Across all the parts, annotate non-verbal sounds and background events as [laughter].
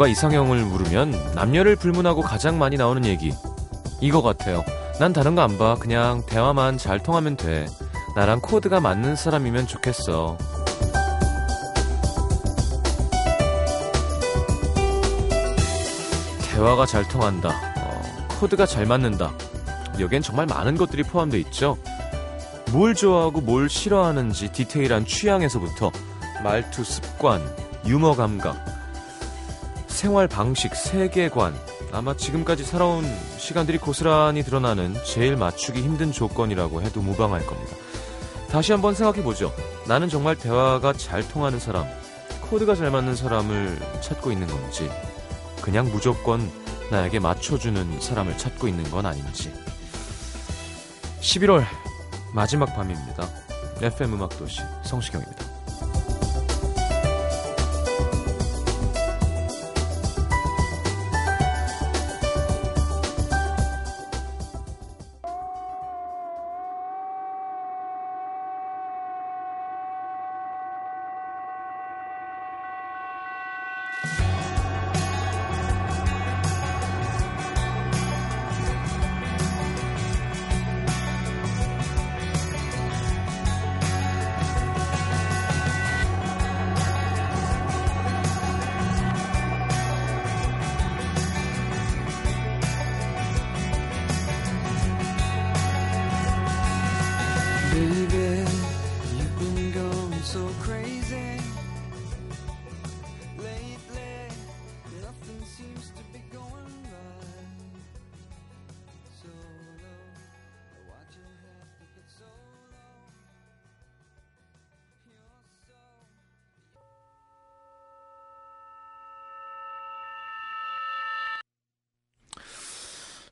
누가 이상형을 물으면 남녀를 불문하고 가장 많이 나오는 얘기. 이거 같아요. 난 다른 거 안 봐. 그냥 대화만 잘 통하면 돼. 나랑 코드가 맞는 사람이면 좋겠어. 대화가 잘 통한다. 어, 코드가 잘 맞는다. 여기엔 정말 많은 것들이 포함되어 있죠. 뭘 좋아하고 뭘 싫어하는지 디테일한 취향에서부터 말투 습관, 유머 감각, 생활 방식, 세계관, 아마 지금까지 살아온 시간들이 고스란히 드러나는 제일 맞추기 힘든 조건이라고 해도 무방할 겁니다. 다시 한번 생각해보죠. 나는 정말 대화가 잘 통하는 사람, 코드가 잘 맞는 사람을 찾고 있는 건지, 그냥 무조건 나에게 맞춰주는 사람을 찾고 있는 건 아닌지. 11월 마지막 밤입니다. FM 음악도시 성시경입니다.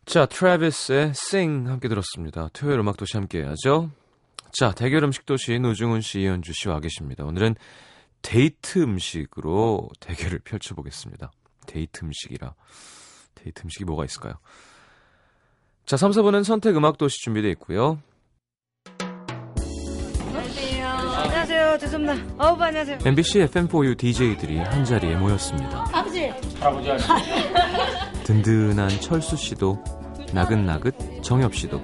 자, 트래비스의 Sing 함께 들었습니다. 토요일 음악도시 함께 해야죠. 자, 대결 음식도시 노중훈 씨, 이현주 씨와 와 계십니다. 오늘은 데이트 음식으로 대결을 펼쳐보겠습니다. 데이트 음식이라. 데이트 음식이 뭐가 있을까요? 자, 3, 4분은 선택 음악도시 준비되어 있고요. 안녕하세요. 죄송합니다. 어우, 안녕하세요. MBC FM4U DJ들이 한 자리에 모였습니다. 아버지. 할아버지 [laughs] 든든한 철수 씨도 나긋나긋 정엽 씨도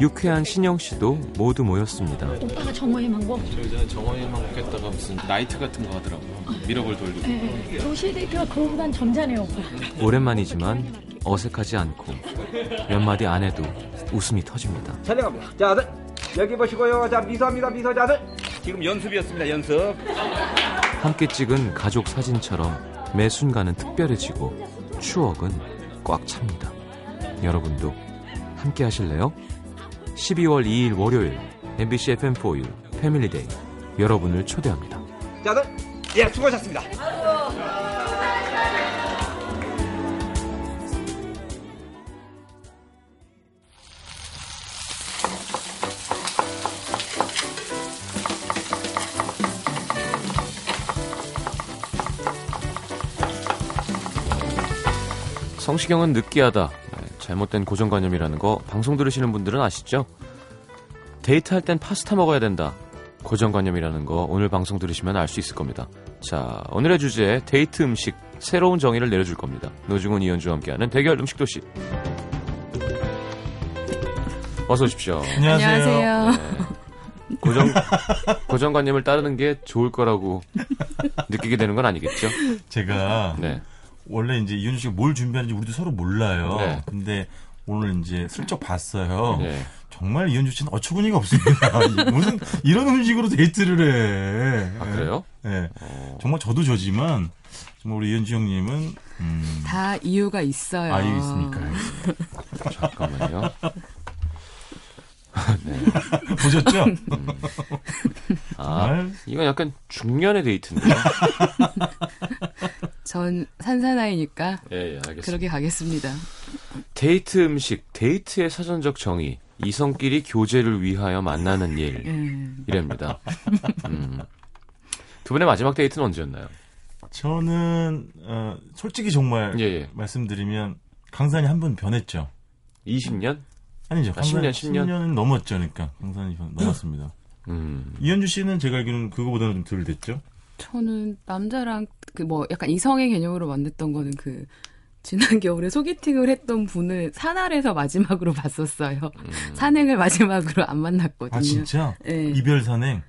유쾌한 신영 씨도 모두 모였습니다. 오빠가 정호의 망고. 저희 정원이만 먹겠다가 무슨 나이트 같은 거 하더라고요. 미러볼 돌리고. 네. 도시 데이트가 그거보단 점잖네요, 오빠. 오랜만이지만 어색하지 않고 몇 마디 안 해도 웃음이 터집니다. 촬영합니다. 자, 아들 여기 보시고요. 자, 미소합니다. 미소 자, 아들 지금 연습이었습니다. 연습. 함께 찍은 가족 사진처럼 매 순간은 특별해지고 추억은 꽉 찹니다. 여러분도 함께 하실래요? 12월 2일 월요일 MBC FM4U Family Day 여러분을 초대합니다. 자들 예 수고하셨습니다. 성시경은 느끼하다. 잘못된 고정관념이라는 거 방송 들으시는 분들은 아시죠? 데이트할 땐 파스타 먹어야 된다. 고정관념이라는 거 오늘 방송 들으시면 알 수 있을 겁니다. 자, 오늘의 주제 데이트 음식 새로운 정의를 내려줄 겁니다. 노중훈 이현주와 함께하는 대결 음식 도시. 어서 오십시오. 안녕하세요. 네. 고정 고정관념을 따르는 게 좋을 거라고 느끼게 되는 건 아니겠죠? 제가 네. 원래 이제 이현주 씨가 뭘 준비하는지 우리도 서로 몰라요. 네. 근데 오늘 이제 슬쩍 봤어요. 네. 정말 이현주 씨는 어처구니가 없습니다. [laughs] 무슨 이런 음식으로 데이트를 해. 아, 그래요? 네. 어... 정말 저도 저지만 정말 우리 이현주 형님은 음... 다 이유가 있어요. 아, 이유 있습니까? 잠깐만요. [laughs] 네. 보셨죠? 음. 아, 이건 약간 중년의 데이트인데요. [laughs] 전 산사나이니까 예, 예, 알겠습니다. 그렇게 가겠습니다. 데이트 음식, 데이트의 사전적 정의, 이성끼리 교제를 위하여 만나는 일, 음. 이랍니다. 음. 두 분의 마지막 데이트는 언제였나요? 저는 어, 솔직히 정말 예, 예. 말씀드리면 강산이 한 번 변했죠. 20년? 아니죠. 아, 10년, 10년? 10년 은 넘었죠. 그러니까 강산이 넘었습니다. 음. 이현주 씨는 제가 알기로는 그거보다는 좀 덜 됐죠? 저는 남자랑 그 뭐 약간 이성의 개념으로 만났던 거는 그 지난 겨울에 소개팅을 했던 분을 산알에서 마지막으로 봤었어요. 음. 산행을 마지막으로 안 만났거든요. 아 진짜 네. 이별 산행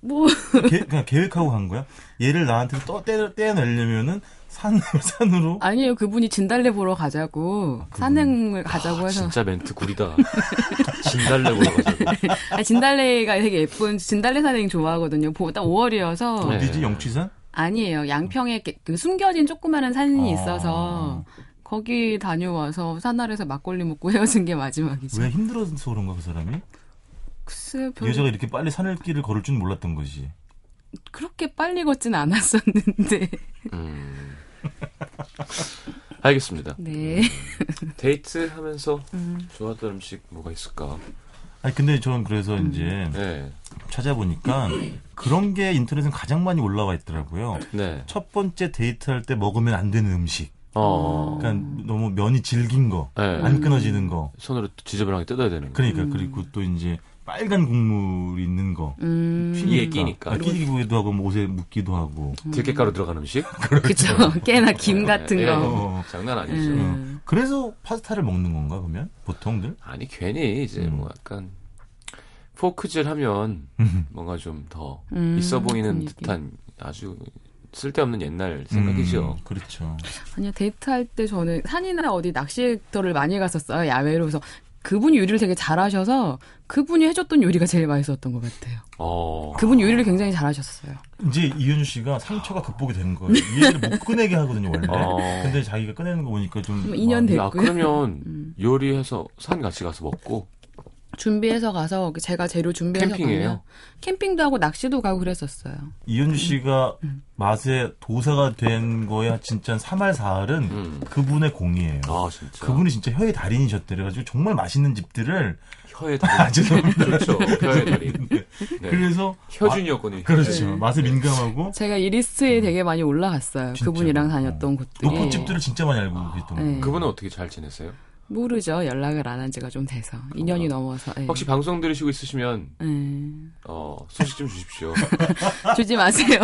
뭐 계, 그냥 계획하고 간 거야? 얘를 나한테 또 떼, 떼내려면은 산 [laughs] 산으로 아니에요. 그분이 진달래 보러 가자고 산행을 가자고 아, 해서 진짜 멘트 구리다. [laughs] 진달래 보러 가자고. [laughs] 아, 진달래가 되게 예쁜 진달래 산행 좋아하거든요. 보- 딱 5월이어서 네. 어디지 영취산? 아니에요. 양평에 그 숨겨진 조그마한 산이 아. 있어서 거기 다녀와서 산알에서 막걸리 먹고 헤어진 게 마지막이죠. 왜 힘들어서 그런가 그 사람이? 글쎄요, 별로 여자가 이렇게 빨리 산을길을 걸을 줄 몰랐던 거지. 그렇게 빨리 걷진 않았었는데. 음. [laughs] 알겠습니다. 네. 데이트 하면서 [laughs] 음. 좋아했던 음식 뭐가 있을까? 아니 근데 저는 그래서 음. 이제 네. 찾아보니까 그런 게 인터넷에 가장 많이 올라와 있더라고요. 네. 첫 번째 데이트할 때 먹으면 안 되는 음식. 어. 그러니까 너무 면이 질긴 거, 네. 안 끊어지는 거. 손으로 지저분하게 뜯어야 되는 거. 그러니까 그리고 또 이제 빨간 국물이 있는 거. 음. 이게 끼니까. 아, 끼기도 하고 뭐 옷에 묻기도 하고. 들깨가루 들어간 음식? [laughs] 그쵸. 깨나 김 같은 예, 거. 어. 장난 아니죠. 음. 그래서 파스타를 먹는 건가 그러면 보통들? 아니 괜히 이제 음. 뭐 약간 포크질 하면 [laughs] 뭔가 좀더 음, 있어 보이는. 듯한 아주 쓸데없는 옛날 생각이죠. 음, 그렇죠. 아니요, 데이트할 때 저는 산이나 어디 낚시터를 많이 갔었어요. 야외로. 그래서 그분이 요리를 되게 잘하셔서 그분이 해줬던 요리가 제일 맛있었던 것 같아요. 어. 그분이 요리를 굉장히 잘하셨어요. 이제 이현주 씨가 상처가 극복이 되는 거예요. 이 얘기를 못 꺼내게 하거든요 원래. 어. 근데 자기가 꺼내는 거 보니까 좀좀 인연 마음이- 됐- 야 됐고요. 그러면 음. 요리해서 산 같이 가서 먹고 준비해서 가서 제가 재료 준비해서 캠핑이에요? 가면 캠핑도 하고 낚시도 가고 그랬었어요. 이현주 씨가 음. 맛의 도사가 된 거야 진짜 3할 4할은 음. 그분의 공이에요. 아 진짜 그분이 진짜 혀의 달인이셨대. 그래가지고 정말 맛있는 집들을 혀의 [laughs] 달인 아, 죄송합니다. 그렇죠 혀의 달인 네. 그래서 혀준이었거든요. 아, 그렇죠. 맛에 민감하고 제가 이 리스트에 되게 많이 올라갔어요. 진짜로. 그분이랑 다녔던 곳들이. 노포집들을 진짜 많이 알고 계셨던 네. 거예요. 그분은 어떻게 잘 지냈어요? 모르죠. 연락을 안 한 지가 좀 돼서. 2년이 넘어서. 예. 혹시 방송 들으시고 있으시면 예. 어, 소식 좀 주십시오. [laughs] 주지 마세요.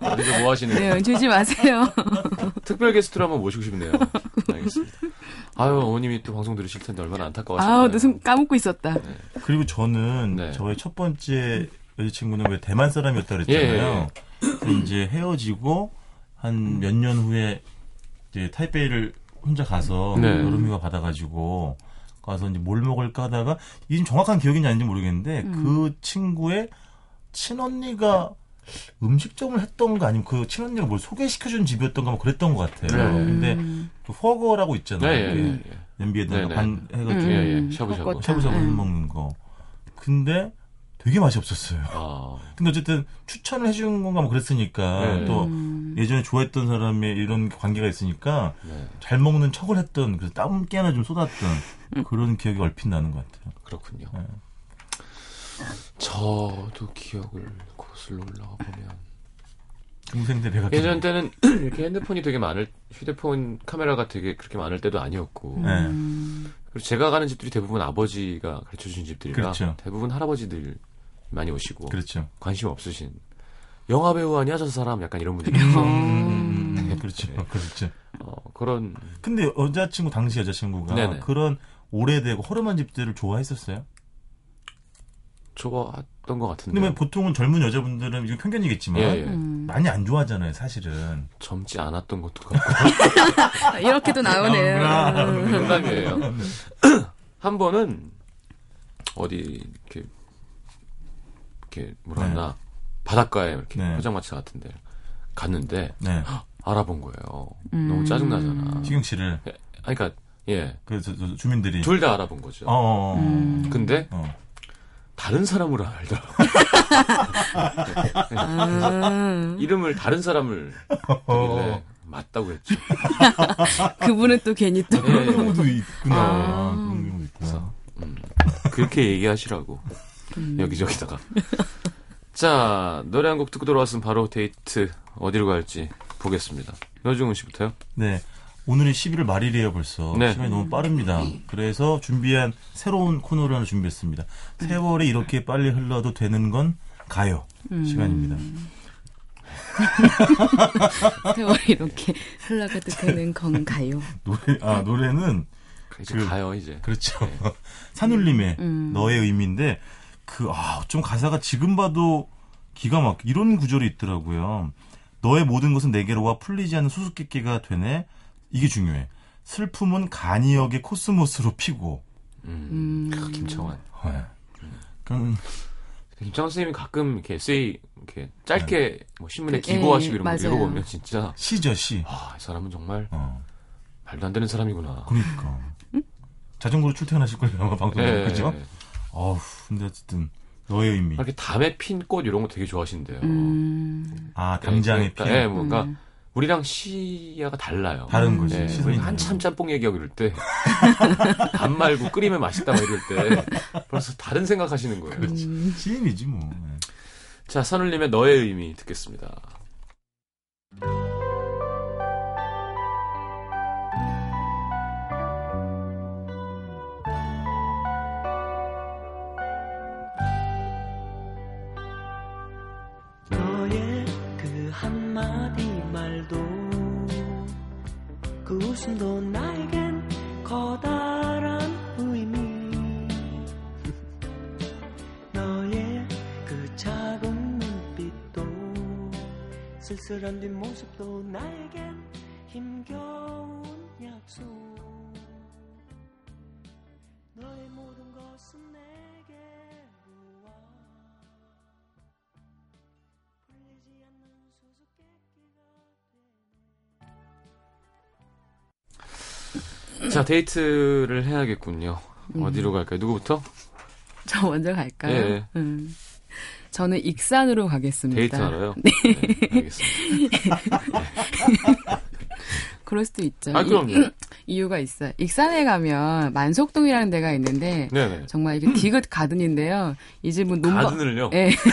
어디서 뭐 하시는 네, 주지 마세요. [laughs] 특별 게스트로 한번 모시고 싶네요. 알겠습니다. 아유 어머님이 또 방송 들으실 텐데 얼마나 안타까워하실까요? 아우, 무슨 까먹고 있었다. 그리고 저는 네. 저의 첫 번째 여자친구는 왜 대만 사람이었다 그랬잖아요. 근데 이제 헤어지고 한 몇 년 후에 이제 타이베이를 혼자 가서 네. 여름휴가 받아가지고 가서 이제 뭘 먹을까 하다가 이게 좀 정확한 기억인지 아닌지 모르겠는데 그 친구의 친언니가 음식점을 했던가 아니면 그 친언니가 뭘 소개시켜준 집이었던가 뭐 그랬던 것 같아요. 네. 근데 그 허거라고 있잖아요. 네, 예, 예, 예. 냄비에다가 네, 네. 반 해가지고 음. 샤브샤브. 샤브샤브 음. 먹는 거. 근데 되게 맛이 없었어요. 아, [laughs] 근데 어쨌든 추천을 해준 건가 뭐 그랬으니까 네. 또 음. 예전에 좋아했던 사람의 이런 관계가 있으니까 네. 잘 먹는 척을 했던 그래서 땀 깨나 좀 쏟았던 그런 기억이 얼핏 나는 것 같아요. 그렇군요. 네. 저도 기억을 거슬러 올라가 보면 동생들 배가 예전 때는 [clears throat] 이렇게 핸드폰이 되게 많을 휴대폰 카메라가 되게 그렇게 많을 때도 아니었고 네. 음. 그리고 제가 가는 집들이 대부분 아버지가 가르쳐 주신 집들이라 그렇죠. 대부분 할아버지들 많이 오시고 그렇죠. 관심 없으신 영화 배우 아니야 저 사람 약간 이런 분들이 음, 네. 그렇죠. 네. 그렇죠. 어, 그런 근데 여자친구 당시 여자친구가 네네. 그런 오래되고 허름한 집들을 좋아했었어요. 좋아했던 것 같은데 근데 뭐 보통은 젊은 여자분들은 이거 편견이겠지만 예, 예. 음. 많이 안 좋아하잖아요, 사실은. 젊지 않았던 것도 같고 아, [laughs] 이렇게도 나오네요. 음. 농담이에요. [clears throat] 한 번은 어디 이렇게 이렇게 뭐랄나 바닷가에 이렇게 네. 포장마차 같은데 갔는데 네. [gasps] 알아본 거예요. 음. 너무 짜증 나잖아. 희경 씨를 아니, 그러니까 예, 그래서 저 주민들이 둘 다 알아본 거죠. 어, 어, 어. 음. 근데 어. 다른 사람으로 알더라고. 아, [laughs] [laughs] 이름을 다른 사람을 되길래 맞다고 했죠. [laughs] 그분은 또 괜히 또. 예, 예. 그런 경우도 있구나. 아. 그런 경우도 있구나. 음, 그렇게 얘기하시라고 여기저기다가. [laughs] 자 노래 한 곡 듣고 돌아왔으면 바로 데이트 어디로 갈지 보겠습니다. 여중훈 씨부터요. 네. 오늘이 11월 말일이에요, 벌써. 네. 시간이 너무 빠릅니다. 그래서 준비한 새로운 코너를 하나 준비했습니다. 세월이 이렇게 빨리 흘러도 되는 건 가요. 음. 시간입니다. [laughs] 세월이 이렇게 흘러가도 되는 건가요? 노래 아 노래는 이제 그, 가요 이제. 그렇죠. 네. [laughs] 산울림의 음. 너의 의미인데 그 아 좀 가사가 지금 봐도 기가 막 이런 구절이 있더라고요. 너의 모든 것은 내게로 와 풀리지 않는 수수께끼가 되네. 이게 중요해. 슬픔은 간이역의 코스모스로 피고. 음. 음. 김청환. 네. 음. 김창원 선생님이 가끔 이렇게 에세이 이렇게 짧게 네. 뭐 신문에 그, 기고하시고 이런 거 읽어보면 진짜 시죠 시. 아, 이 사람은 정말 어. 말도 안 되는 사람이구나. 그러니까 응? 자전거로 출퇴근하실 거예요 아마 방송에 네. 그죠? 어우 근데 어쨌든 너의 의미. 이렇게 담에 핀 꽃 이런 거 되게 좋아하신대요. 음. 아 담장에 그러니까, 핀. 네, 뭔가 음. 우리랑 시야가 달라요. 다른 거지. 네, 우리 한참 짬뽕 얘기하고 이럴 때, [laughs] 밥 말고 끓이면 맛있다 막 이럴 때, 벌써 다른 생각하시는 거예요. 그렇지. 음. 시인이지 뭐. 네. 자, 선울님의 너의 의미 듣겠습니다. 웃음도 나에겐 커다란 의미. [laughs] 너의 그 작은 눈빛도 쓸쓸한 뒷모습도 나에겐 힘겨운 약속 자, 데이트를 해야겠군요. 음. 어디로 갈까요? 누구부터? 저 먼저 갈까요? 네. 음. 저는 익산으로 가겠습니다. 데이트 하러요? 네. 네 알겠습니다. [laughs] 그럴 수도 있죠. 아, 그럼요. 이, 유가 있어요. 익산에 가면 만석동이라는 데가 있는데 네네. 정말 이게 디귿 가든인데요. 이 집은 논밭 가든을요? 네. [laughs]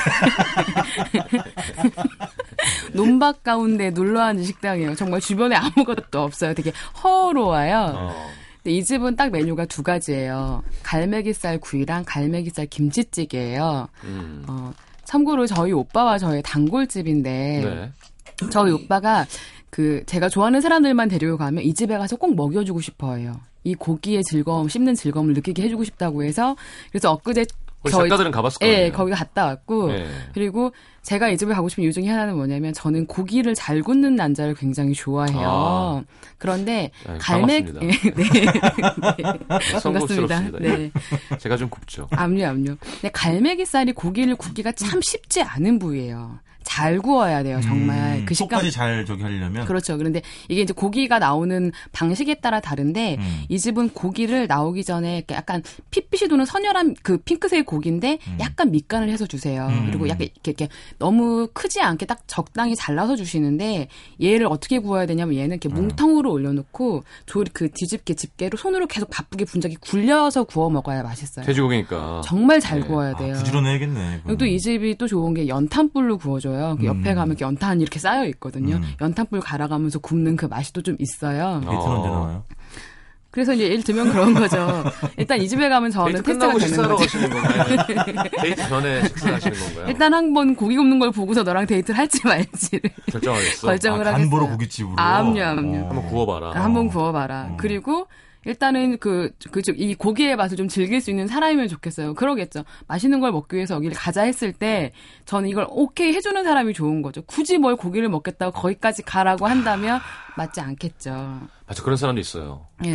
논밭 가운데 눌러앉은 식당이에요. 정말 주변에 아무것도 없어요. 되게 허로워요. 어. 근데 이 집은 딱 메뉴가 두 가지예요. 갈매기살 구이랑 갈매기살 김치찌개예요. 음. 어, 참고로 저희 오빠와 저희 단골집인데 네. 저희 오빠가 그 제가 좋아하는 사람들만 데리고 가면 이 집에 가서 꼭 먹여주고 싶어해요. 이 고기의 즐거움, 씹는 즐거움을 느끼게 해주고 싶다고 해서 그래서 엊그제 저희 작가들은 가봤을 거예요. 네, 거기 갔다 왔고 네. 그리고 제가 이 집에 가고 싶은 이유 중에 하나는 뭐냐면 저는 고기를 잘 굽는 남자를 굉장히 좋아해요. 아. 그런데 네, 갈매 [laughs] 네, 네. [laughs] 네. 반갑습니다. 네. 제가 좀 굽죠. 압류 압류. 근데 갈매기살이 고기를 굽기가 참 쉽지 않은 부위예요. 잘 구워야 돼요, 정말. 음, 그 식감. 까지 잘 저기 하려면. 그렇죠. 그런데 이게 이제 고기가 나오는 방식에 따라 다른데 음. 이 집은 고기를 나오기 전에 약간 핏빛이 도는 선열한 그 핑크색 고기인데 음. 약간 밑간을 해서 주세요. 음. 그리고 약간 이렇게, 이렇게, 너무 크지 않게 딱 적당히 잘라서 주시는데 얘를 어떻게 구워야 되냐면 얘는 이렇게 음. 뭉텅으로 올려놓고 조리 그 뒤집개 집게로 손으로 계속 바쁘게 분주히 굴려서 구워 먹어야 맛있어요. 돼지고기니까. 정말 잘 네. 구워야 돼요. 아, 부지런해야겠네. 그리고 또 이 집이 또 좋은 게 연탄불로 구워줘요. 있어요. 그 옆에 음. 가면 연탄 이렇게 쌓여 있거든요. 음. 연탄불 갈아가면서 굽는 그 맛이 또 좀 있어요. 데이트 언제 나와요? 그래서 이제 예를 들면 그런 거죠. [laughs] 일단 이 집에 가면 저는 테스트가 되는 거죠. 가시는 건가요? [laughs] 데이트 전에 식사하시는 건가요? 일단 한 번 고기 굽는 걸 보고서 너랑 데이트를 할지 말지를 결정하겠어. [laughs] 결정을 아, 하겠어요. 간보로 고깃집으로. 암요, 암요. 어. 한번 구워봐라. 한번 구워봐라. 어. 그리고 일단은 그, 그, 이 고기의 맛을 좀 즐길 수 있는 사람이면 좋겠어요. 그러겠죠. 맛있는 걸 먹기 위해서 여기를 가자 했을 때, 저는 이걸 오케이 해주는 사람이 좋은 거죠. 굳이 뭘 고기를 먹겠다고 거기까지 가라고 한다면 맞지 않겠죠. 맞아, 그런 사람도 있어요. 예.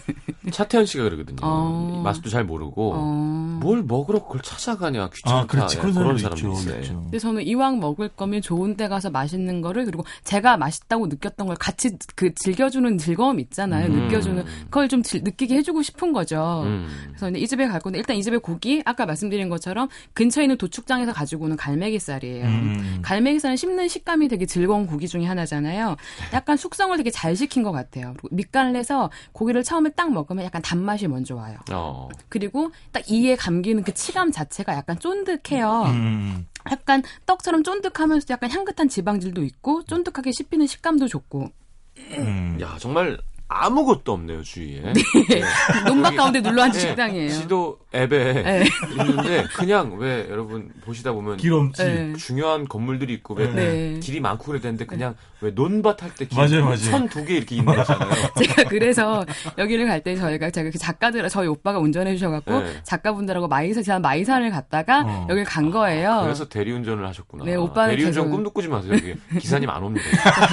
[laughs] 차태현 씨가 그러거든요. 어... 맛도 잘 모르고 어... 뭘 먹으러 그걸 찾아가냐 귀찮다. 아, 그렇지. 그런, 그런 사람도 있죠. 있어요. 있죠. 근데 저는 이왕 먹을 거면 좋은 데 가서 맛있는 거를 그리고 제가 맛있다고 느꼈던 걸 같이 그 즐겨주는 즐거움 있잖아요. 음. 느껴주는 그걸 좀 질, 느끼게 해주고 싶은 거죠. 음. 그래서 이 집에 갈 건데 일단 이 집에 고기 아까 말씀드린 것처럼 근처에 있는 도축장에서 가지고 오는 갈매기살이에요. 음. 갈매기살은 씹는 식감이 되게 즐거운 고기 중에 하나잖아요. 약간 숙성을 되게 잘 시킨 것 같아요. 그리고 밑간을 해서 고기를 처음에 딱 먹으면 약간 단맛이 먼저 와요. 어. 그리고 딱 이에 감기는 그 치감 자체가 약간 쫀득해요. 음. 약간 떡처럼 쫀득하면서 약간 향긋한 지방질도 있고 쫀득하게 씹히는 식감도 좋고. 음. 야 정말 아무것도 없네요 주위에. 네. [laughs] 논밭 가운데 눌러앉은 네, 식당이에요. 지도 앱에 네. 있는데 그냥 왜 여러분 보시다 보면 길 없지. 네. 중요한 건물들이 있고 왜 네. 길이 많고 그럴 텐데 그냥 왜 논밭 할때 맞아요. 선두 개 이렇게 있는 거잖아요. [laughs] 제가 그래서 여기를 갈 때 저희가 제가 그 작가들 저희 오빠가 운전해 주셔갖고 네. 작가분들하고 마이산 지난 마이산을 갔다가 어. 여길 간 거예요. 그래서 대리운전을 하셨구나. 네, 오빠는 대리운전 계속- 꿈도 꾸지 마세요. 여기 기사님 안 옵니다.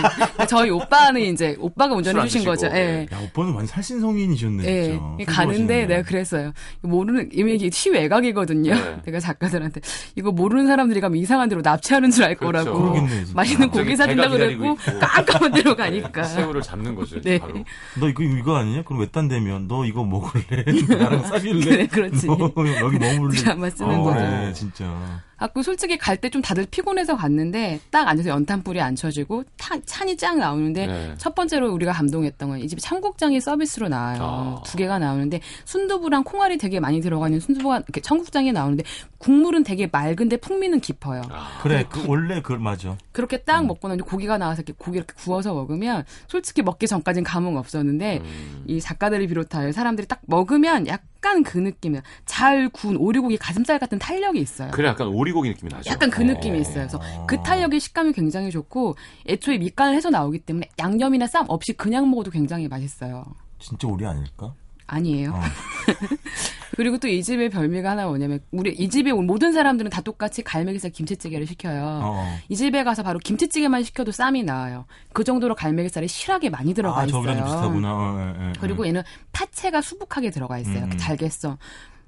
그러니까 [laughs] 저희 오빠는 이제 오빠가 운전해 주신 거죠. 예. 네. 야, 오빠는 완전 살신성인이셨네, 예, 진짜. 가는데. 내가 그랬어요. 모르는 이미 이게 시외곽이거든요. 네. [laughs] 내가 작가들한테 이거 모르는 사람들이 가면 이상한 데로 납치하는 줄알 그렇죠. 거라고. 진짜. 맛있는 고기 사준다 배가 기다리고 그랬고. 깜깜한 데로 가니까. 새우를 잡는 거죠. 네. 바로. 너 이거, 이거 아니냐? 그럼 외딴 데면 너 이거 먹을래? [laughs] 나랑 싸길래? 네, 그렇지. 너 여기 머물래? 아마 쓰는 어, 거죠. 그래, 진짜. 아, 그 솔직히 갈 때 좀 다들 피곤해서 갔는데 딱 앉아서 연탄불이 안 쳐지고 타- 찬이 쫙 나오는데 네. 첫 번째로 우리가 감동했던 건 이 집에 청국장이 서비스로 나와요. 아. 두 개가 나오는데 순두부랑 콩알이 되게 많이 들어가 있는 순두부가 이렇게 청국장이 나오는데 국물은 되게 맑은데 풍미는 깊어요. 아, 그래, 그, 원래 그, 맞아. 그렇게 음. 딱 먹고 나니 고기가 나와서 이렇게 고기 이렇게 구워서 먹으면 솔직히 먹기 전까진 감흥 없었는데 음. 이 작가들이 비롯한 사람들이 딱 먹으면 약 간 그 느낌이야. 잘 구운 오리고기 가슴살 같은 탄력이 있어요. 그래 약간 오리고기 느낌이 나죠. 약간 그 느낌이 있어요. 그래서 그 탄력의 식감이 굉장히 좋고 애초에 밑간을 해서 나오기 때문에 양념이나 쌈 없이 그냥 먹어도 굉장히 맛있어요. 진짜 우리 아닐까? 아니에요. 어. [laughs] 그리고 또 이 집의 별미가 하나 뭐냐면 우리 이 집에 온 모든 사람들은 다 똑같이 갈매기살 김치찌개를 시켜요. 어. 이 집에 가서 바로 김치찌개만 시켜도 쌈이 나와요. 그 정도로 갈매기살이 실하게 많이 들어가 아, 있어요. 저기랑 좀 비슷하구나. 어, 예, 예, 그리고 예. 얘는 파채가 수북하게 들어가 있어요. 음. 잘겠어.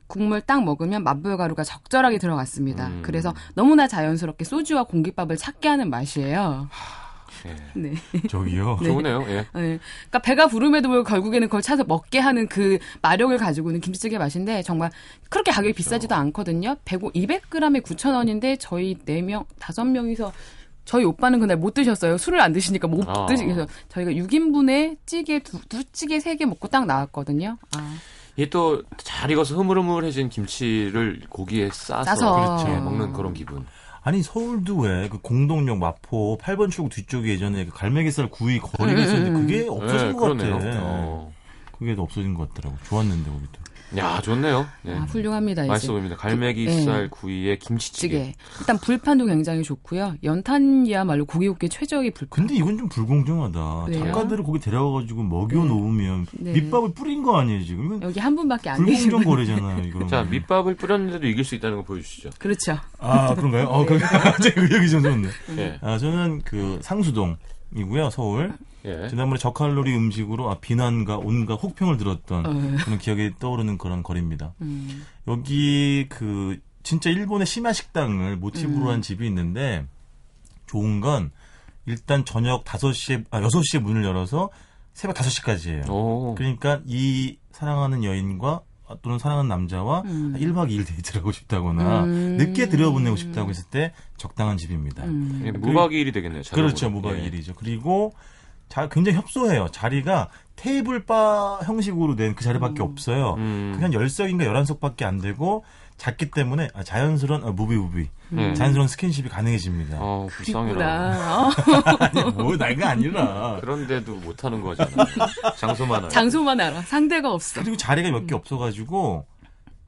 국물 딱 먹으면 맛볼 가루가 적절하게 들어갔습니다. 음. 그래서 너무나 자연스럽게 소주와 공깃밥을 찾게 하는 맛이에요. 예. 네. 저기요. 좋으네요. 예. 네. 그러니까 배가 부름에도 불구하고 결국에는 그걸 찾아 먹게 하는 그 마력을 가지고 있는 김치찌개 맛인데 정말 그렇게 가격이 비싸지도 않거든요. 100, 200g에 9,000원인데 저희 4명, 5명이서 저희 오빠는 그날 못 드셨어요. 술을 안 드시니까 못 아. 드시겠어요. 저희가 6인분에 찌개 두, 두 찌개 3개 먹고 딱 나왔거든요. 아. 이게 또 잘 익어서 흐물흐물해진 김치를 고기에 싸서, 싸서. 그렇죠. 예, 먹는 그런 기분. 아니 서울도 왜 그 공동역 마포 8번 출구 뒤쪽에 예전에 그 갈매기살 구이 거리가 음, 있었는데 음, 그게 없어진 예, 것 그러네요. 같아. 어. 그게 없어진 것 같더라고. 좋았는데 우리도. 야 좋네요. 예. 아, 훌륭합니다. 이제. 맛있어 보입니다. 갈매기살 네. 구이에 김치찌개. 찌개. 일단 불판도 굉장히 좋고요. 연탄이야말로 고기 굽기 최적의 불판. 근데 이건 좀 불공정하다. 왜요? 작가들을 거기 데려가가지고 먹여 놓으면 네. 밑밥을 뿌린 거 아니에요 지금? 여기 한 분밖에 안 계시고. 불공정 거래잖아요. [laughs] 이거. 자 밑밥을 뿌렸는데도 이길 수 있다는 거 보여주시죠. 그렇죠. 아 그런가요? 어, 그, [laughs] 갑자기 그 얘기 좀 좋네. 예. 아 저는 그 상수동 이고요 서울. 예. 지난번에 저칼로리 음식으로 아, 비난과 온갖 혹평을 들었던 어. 그런 기억이 떠오르는 그런 거리입니다. 음. 여기 그 진짜 일본의 심야 식당을 모티브로 음. 한 집이 있는데 좋은 건 일단 저녁 5시에 아 6시에 문을 열어서 새벽 5시까지예요. 오. 그러니까 이 사랑하는 여인과 또는 사랑하는 남자와 음. 1박 2일 데이트를 하고 싶다거나 음. 늦게 들여보내고 싶다고 했을 때 적당한 집입니다. 음. 예, 무박 2일이 되겠네요. 그렇죠. 무박 예. 2일이죠. 그리고 자, 굉장히 협소해요. 자리가 테이블바 형식으로 된 그 자리밖에 없어요. 음. 그냥 10석인가 11석밖에 안 되고 작기 때문에 아, 자연스러운 아, 부비부비 예. 자연스러운 스킨십이 가능해집니다. 어, 불쌍해라. [laughs] 아니, 뭐 나이가 아니라 그런데도 못하는 거잖아요. 장소만 알아. 장소만 알아. 상대가 없어. 그리고 자리가 몇 개 없어가지고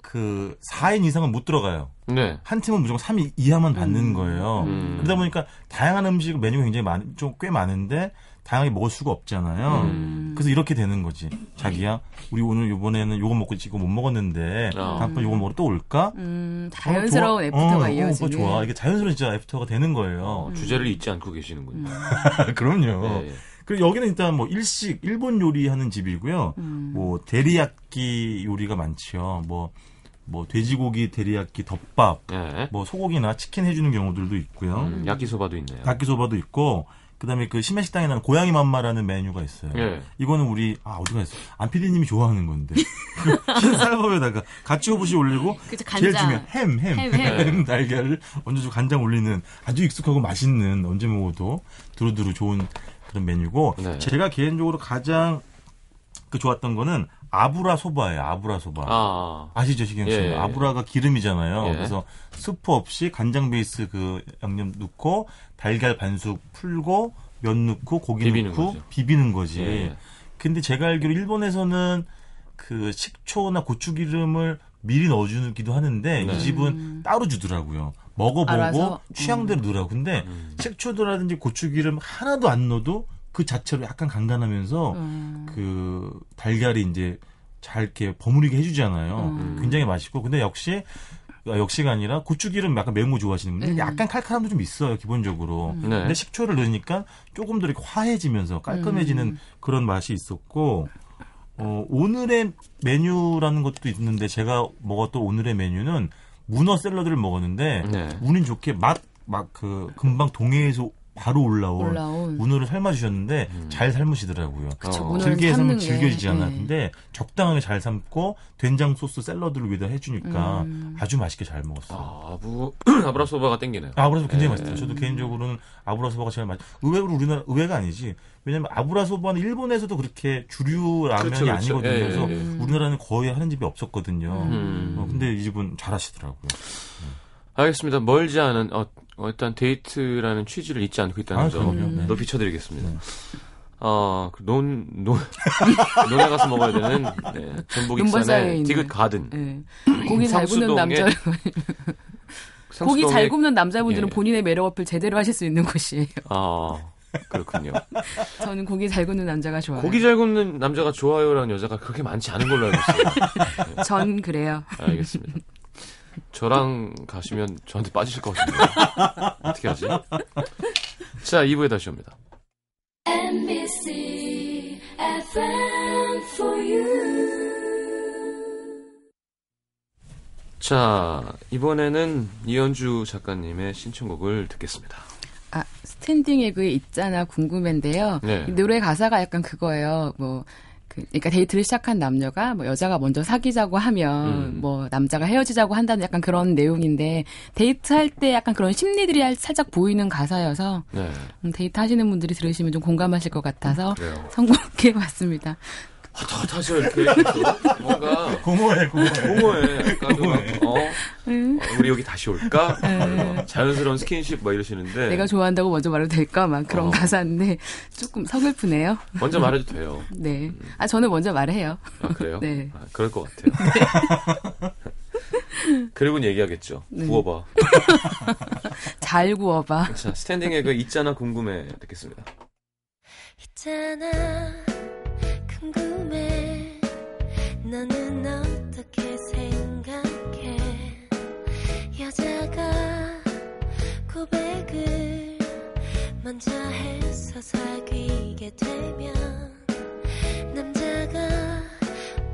그 4인 이상은 못 들어가요. 네. 한 팀은 무조건 3인 이하만 받는 거예요. 음. 그러다 보니까 다양한 음식 메뉴가 굉장히 많, 좀 꽤 많은데 다양하게 먹을 수가 없잖아요. 음. 그래서 이렇게 되는 거지. 자기야, 우리 오늘 이번에는 요거 먹고 지금 못 먹었는데 아. 다음번 요거 먹으러 또 올까? 음, 어, 자연스러운 좋아. 애프터가 어, 어, 이어지는. 그거 좋아. 이게 자연스러운 진짜 애프터가 되는 거예요. 어, 주제를 잊지 않고 계시는군요. [laughs] 그럼요. 예, 예. 그리고 여기는 일단 뭐 일식 일본 요리 하는 집이고요. 음. 뭐 데리야끼 요리가 많죠. 뭐뭐 돼지고기 데리야끼 덮밥, 예. 뭐 소고기나 치킨 해주는 경우들도 있고요. 음, 야끼소바도 있네요. 야끼소바도 있고 그다음에 그 심야 식당에 나는 고양이 맘마라는 메뉴가 있어요. 예. 이거는 우리 아 어디가 있어? 안피디님이 좋아하는 건데 흰 [laughs] [laughs] 쌀밥에다가 가치오부시 올리고 그쵸, 제일. 중요한 햄, 햄, 햄, 햄. 햄 달걀을 얹어주고 간장 올리는 아주 익숙하고 맛있는 언제 먹어도 두루두루 좋은 그런 메뉴고 네. 제가 개인적으로 가장 그 좋았던 거는 아브라 소바예요. 아브라 소바. 아. 아시죠, 시경 씨? 예, 예. 아브라가 기름이잖아요. 예. 그래서 스프 없이 간장 베이스 그 양념 넣고 달걀 반숙 풀고 면 넣고 고기 비비는 넣고 거죠. 비비는 거지. 예. 근데 제가 알기로 일본에서는 그 식초나 고추기름을 미리 넣어주기도 하는데 이 집은 따로 주더라고요. 먹어보고 알아서? 취향대로 넣으라고. 근데 식초도라든지 고추기름 하나도 안 넣어도 그 자체로 약간 간간하면서 음. 그 달걀이 이제 잘 이렇게 버무리게 해주잖아요. 음. 굉장히 맛있고 근데 역시 아, 역시가 아니라 고추기름 약간 매운 거 좋아하시는 분들 음. 약간 칼칼함도 좀 있어요 기본적으로. 네. 근데 식초를 넣으니까 조금 더 이렇게 화해지면서 깔끔해지는 음. 그런 맛이 있었고 어, 오늘의 메뉴라는 것도 있는데 제가 먹었던 오늘의 메뉴는 문어 샐러드를 먹었는데 네. 운이 좋게 맛 막 그 금방 동해에서 바로 올라온, 올라온. 문어를 삶아 주셨는데 음. 잘 삶으시더라고요. 그쵸, 어. 질게 삶는 삶으면 게, 질겨지지 않아. 예. 근데 적당하게 잘 삶고 된장 소스 샐러드를 위에다 해주니까 음. 아주 맛있게 잘 먹었어요. 아, 아부 [clears throat] 아브라소바가 땡기네요. 아브라소바 굉장히 예. 맛있어요. 저도 개인적으로는 아브라소바가 제일 맛. 의외로 우리나라 의외가 아니지. 왜냐면 아브라소바는 일본에서도 그렇게 주류 라면이 그렇죠, 그렇죠. 아니거든요. 예, 예, 그래서 예. 우리나라는 거의 하는 집이 없었거든요. 음. 어, 근데 이 집은 잘하시더라고요. 알겠습니다. 멀지 않은 어, 어, 일단 데이트라는 취지를 잊지 않고 있다는 아, 점 그럼요. 네. 높이 쳐드리겠습니다. 네. 어, 그 논, 논, [laughs] 논에 가서 먹어야 되는, 네, 전북 익산의. 디귿 가든. 예. 고기 잘 굽는 남자 [laughs] 고기 잘 굽는 남자분들은 예. 본인의 매력 어필 제대로 하실 수 있는 곳이에요. 아, 그렇군요. [laughs] 저는 고기 잘 굽는 남자가 좋아요. 고기 잘 굽는 남자가 좋아요라는 여자가 그렇게 많지 않은 걸로 알고 있어요. 전 그래요. 알겠습니다. 저랑 가시면 저한테 빠지실 것 같은데. [laughs] 어떻게 하지? 자, 2부에 다시 옵니다. NBC FM for you. 자, 이번에는 이현주 작가님의 신청곡을 듣겠습니다. 아, 스탠딩 에그에 있잖아 궁금한데요. 네. 이 노래 가사가 약간 그거예요. 뭐 그, 그러니까 데이트를 시작한 남녀가 뭐 여자가 먼저 사귀자고 하면 음. 뭐 남자가 헤어지자고 한다는 약간 그런 내용인데 데이트할 때 약간 그런 심리들이 할- 살짝 보이는 가사여서 네. 음, 데이트 하시는 분들이 들으시면 좀 공감하실 것 같아서 그래요. 선곡해 봤습니다. 헛헛하죠, 이렇게. 계속. 뭔가, 공허해, 공허해. 공허해. 아까도 막, 어, 음, 어, 우리 여기 다시 올까? 어, 자연스러운 스킨십 막 이러시는데. 내가 좋아한다고 먼저 말해도 될까? 막 그런 어. 가사인데 조금 서글프네요. 먼저 말해도 돼요. 네. 아 저는 먼저 말해요. 아, 그래요? 네. 아, 그럴 것 같아요. 그리고는 얘기하겠죠. 네. 구워봐. 잘 구워봐. 자, 스탠딩 에그 있잖아 궁금해 듣겠습니다. 있잖아 궁금해. 너는 어떻게 생각해? 여자가 고백을 먼저 해서 사귀게 되면 남자가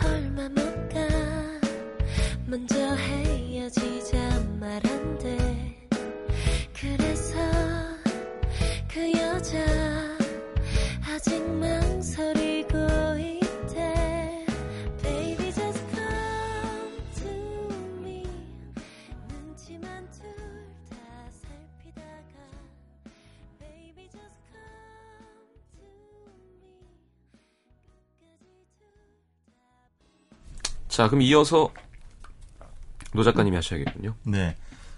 얼마 못 가 먼저 헤어지자 말한대. 그래서 그 여자 아직 망 자, 그럼 이어서 노 작가님이 하셔야겠군요. 네.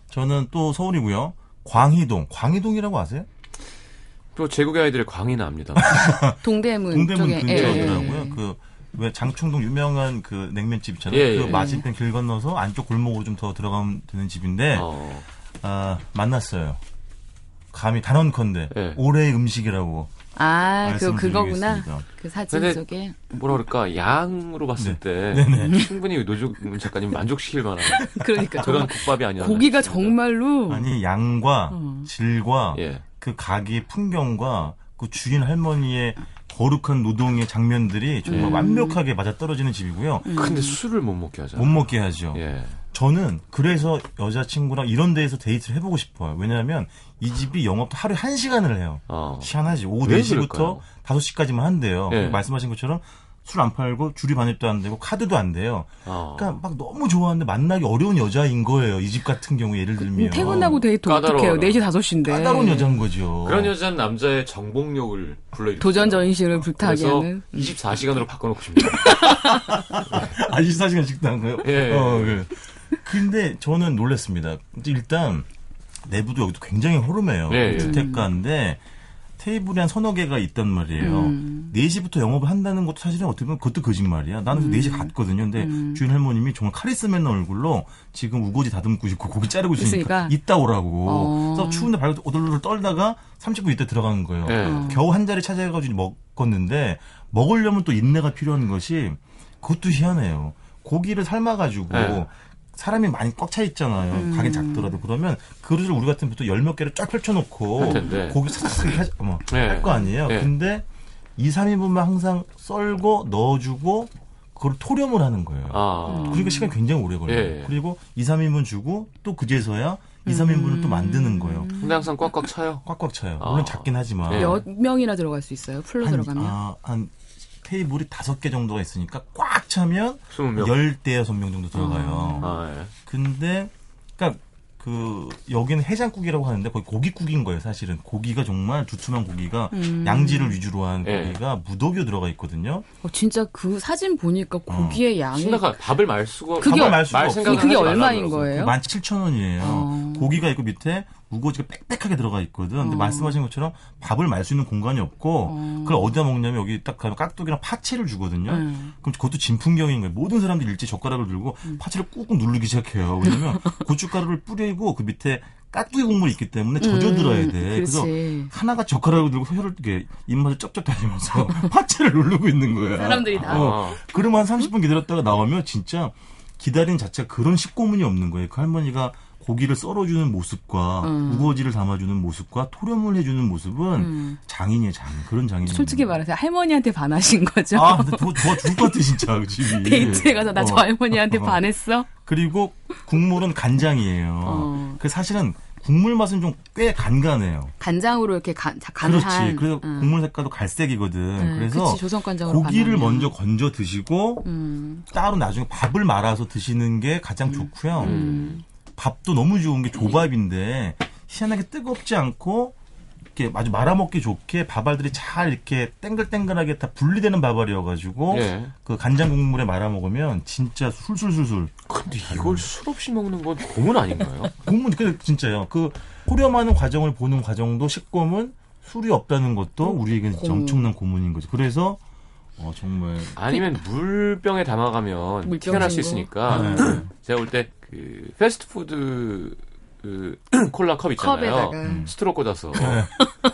저는 또 서울이고요. 광희동. 광희동이라고 아세요? 또 제국의 아이들의 광희는 압니다. [laughs] 동대문, 동대문 쪽에 예, 근처더라고요. 예. 그, 왜 장충동 유명한 그 냉면집 있잖아요. 예, 그 예. 맛있던 길 건너서 안쪽 골목으로 좀 더 들어가면 되는 집인데, 어, 아, 만났어요. 감히 단언컨대. 예. 올해의 음식이라고. 아, 그 그거구나. 그 사진 속에 뭐라 그럴까 양으로 봤을 때 네네. 충분히 노조 작가님 만족시킬 만한 [laughs] 그러니까 그런 국밥이 아니었나. 고기가. 정말로 아니, 양과 어. 질과 예. 그 가게의 풍경과 그 주인 할머니의 거룩한 노동의 장면들이 정말 음. 완벽하게 맞아 떨어지는 집이고요. 근데 술을 못 먹게 하잖아. 못 먹게 하죠. 예. 저는 그래서 여자친구랑 이런 데에서 데이트를 해보고 싶어요. 왜냐하면 이 집이 영업도 하루에 한시간을 해요. 어. 희한하지. 오후 왜 4시부터 그럴까요? 5시까지만 한대요. 예. 말씀하신 것처럼 술 안 팔고 줄이 반입도 안 되고 카드도 안 돼요. 어. 그러니까 막 너무 좋아하는데 만나기 어려운 여자인 거예요. 이 집 같은 경우 예를 들면. 퇴근하고 데이트 어떡해요. 까다로워라. 4시 5시인데. 까다로운 여자인 거죠. 그런 여자는 남자의 정복력을 불러일으켜. 도전 전신을 불타게 하는. 24시간으로 바꿔 놓고 싶네요. [laughs] 아, 24시간 식당 거요? 예, 예. 어, 그. 근데 저는 놀랐습니다. 일단 내부도 여기도 굉장히 호름해요. 예, 예. 주택가인데 테이블이 한 서너 개가 있단 말이에요. 음. 4시부터 영업을 한다는 것도 사실은 어떻게 보면 그것도 거짓말이야. 나는 음. 4시 갔거든요. 근데 주인 할머님이 정말 카리스마 있는 얼굴로 지금 우거지 다듬고 있고 고기 자르고 있으니까 있으니까? 이따 오라고. 어. 그래서 추운데 발로 오돌오돌 떨다가 30분 있다 들어가는 거예요. 예. 어. 겨우 한 자리 찾아가지고 먹었는데 먹으려면 또 인내가 필요한 것이 그것도 희한해요. 고기를 삶아가지고 네. 사람이 많이 꽉 차 있잖아요. 음. 가게 작더라도 그러면 그릇을 우리 같은 보통 열몇 개를 쫙 펼쳐놓고. 고기 싹싹 하- 뭐, 네. 할거 아니에요. 네. 근데 2, 3인분만 항상 썰고 넣어주고 그걸 토렴을 하는 거예요. 아. 그러니까 시간이 굉장히 오래 걸려요. 예. 그리고 2, 3인분 주고 또 그제서야 2, 3인분을 또 만드는 거예요. 근데 항상 꽉꽉 차요. 꽉꽉 차요. 아. 물론 작긴 하지만. 네. 몇 명이나 들어갈 수 있어요? 풀로 들어가면? 아, 한 테이블이 다섯 개 정도가 있으니까 꽉 차면 20명. 열대여섯 명 정도 들어가요. 아, 예. 근데 그러니까 그 여기는 해장국이라고 하는데 거의 고깃국인 거예요, 사실은. 고기가 정말 두툼한 고기가 음. 양지를 위주로 한 예. 고기가 무더기로 들어가 있거든요. 어, 진짜 그 사진 보니까 고기의 양이 심각한 밥을 말 수가 그게 밥을 말 수가 말 없어요. 그게 얼마인 거예요? 17,000원이에요. 어. 고기가 있고 밑에 우거지가 빽빽하게 들어가 있거든. 근데 어. 말씀하신 것처럼 밥을 말 수 있는 공간이 없고 어. 그걸 어디다 먹냐면 여기 딱 가면 깍두기랑 파채를 주거든요. 음. 그럼 그것도 진풍경인 거예요. 모든 사람들이 일제 젓가락을 들고 파채를 꾹꾹 누르기 시작해요. 왜냐면 [laughs] 고춧가루를 뿌리고 그 밑에 깍두기 국물이 있기 때문에 젖어 들어야 돼. 그래서 음, 그렇지. 하나가 젓가락을 들고 혀를 이렇게 입맛을 쩍쩍 다니면서 [laughs] [laughs] 파채를 누르고 있는 거야. 사람들이 다. 어. 아. 그러면 한 30분 기다렸다가 나오면 진짜 기다린 자체가 그런 식고문이 없는 거예요. 그 할머니가 고기를 썰어주는 모습과 음. 우거지를 담아주는 모습과 토렴을 해주는 모습은 음. 장인이에요, 장인. 그런 장인. 솔직히 말해서 할머니한테 반하신 거죠? 아, 근데 더, 더 죽을 것 같아, 진짜, 그 집이. [laughs] 데이트에 가서 나저 어. 할머니한테 어. 반했어? 그리고 국물은 간장이에요. 어. 그 사실은 국물 맛은 좀 꽤 간간해요. 간장으로 이렇게 간, 자- 간한. 그렇지. 그래서 음. 국물 색깔도 갈색이거든. 음, 그래서 그치, 조선 간장으로 고기를 간하면. 먼저 건져 드시고 음. 따로 나중에 밥을 말아서 드시는 게 가장 좋고요. 음. 밥도 너무 좋은 게 조밥인데 희한하게 뜨겁지 않고 이렇게 아주 말아먹기 좋게 밥알들이 잘 이렇게 땡글땡글하게 다 분리되는 밥알이어가지고 예. 그 간장 국물에 말아 먹으면 진짜 술술술술 근데 이걸 술 없이 먹는 건 고문 아닌가요? [laughs] 국물 그 진짜요. 그 호렴하는 과정을 보는 과정도 식검은 술이 없다는 것도 우리에게는 고문. 엄청난 고문인 거죠. 그래서 어 정말 아니면 물병에 담아가면 물병 티가 날 수. 있으니까 네. 제가 볼 때 그 패스트푸드 그 [clears throat] 콜라 컵 있잖아요. 컵에다가. 음. 스트로 꽂아서